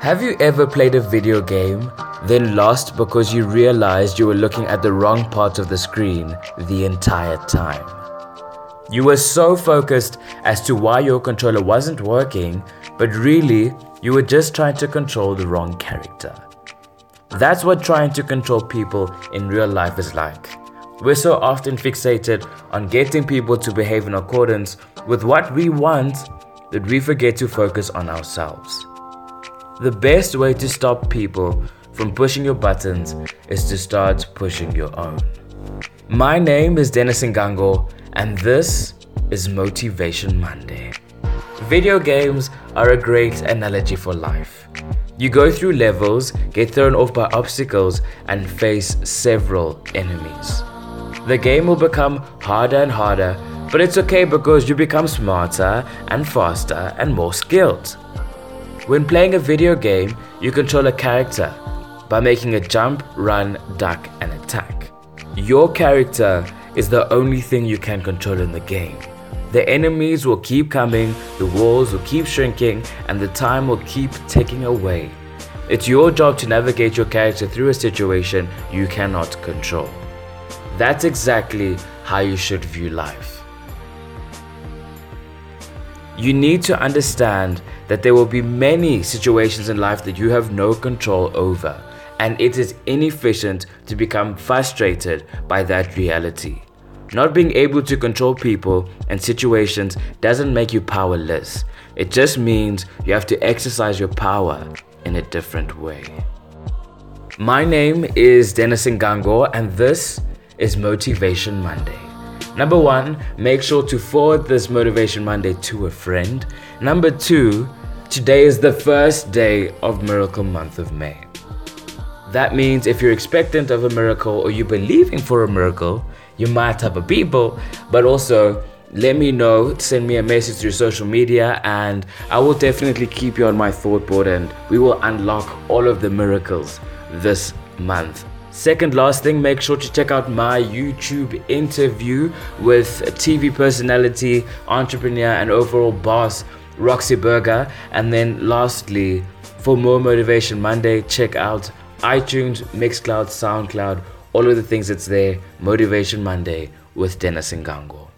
Have you ever played a video game, then lost because you realized you were looking at the wrong part of the screen the entire time? You were so focused as to why your controller wasn't working, but really, you were just trying to control the wrong character. That's what trying to control people in real life is like. We're so often fixated on getting people to behave in accordance with what we want that we forget to focus on ourselves. The best way to stop people from pushing your buttons is to start pushing your own. My name is Dennis Ngango, and this is Motivation Monday. Video games are a great analogy for life. You go through levels, get thrown off by obstacles, and face several enemies. The game will become harder and harder, but it's okay because you become smarter and faster and more skilled. When playing a video game, you control a character by making a jump, run, duck, and attack. Your character is the only thing you can control in the game. The enemies will keep coming, the walls will keep shrinking, and the time will keep ticking away. It's your job to navigate your character through a situation you cannot control. That's exactly how you should view life. You need to understand that there will be many situations in life that you have no control over, and it is inefficient to become frustrated by that reality. Not being able to control people and situations doesn't make you powerless. It just means you have to exercise your power in a different way. My name is Dennis Ngango, and this is Motivation Monday. Number one, make sure to forward this Motivation Monday to a friend. Number two, today is the first day of Miracle Month of May. That means if you're expectant of a miracle or you're believing for a miracle, you might have a people, but also let me know, send me a message through social media, and I will definitely keep you on my thought board and we will unlock all of the miracles this month. Second, last thing, make sure to check out my YouTube interview with TV personality, entrepreneur, and overall boss, Roxy Burger. And then, lastly, for more Motivation Monday, check out iTunes, Mixcloud, SoundCloud, all of the things that's there. Motivation Monday with Dennis Ngango.